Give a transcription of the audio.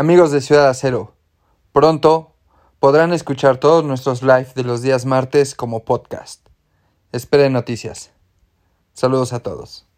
Amigos de Ciudad Acero, pronto podrán escuchar todos nuestros live de los días martes como podcast. Esperen noticias. Saludos a todos.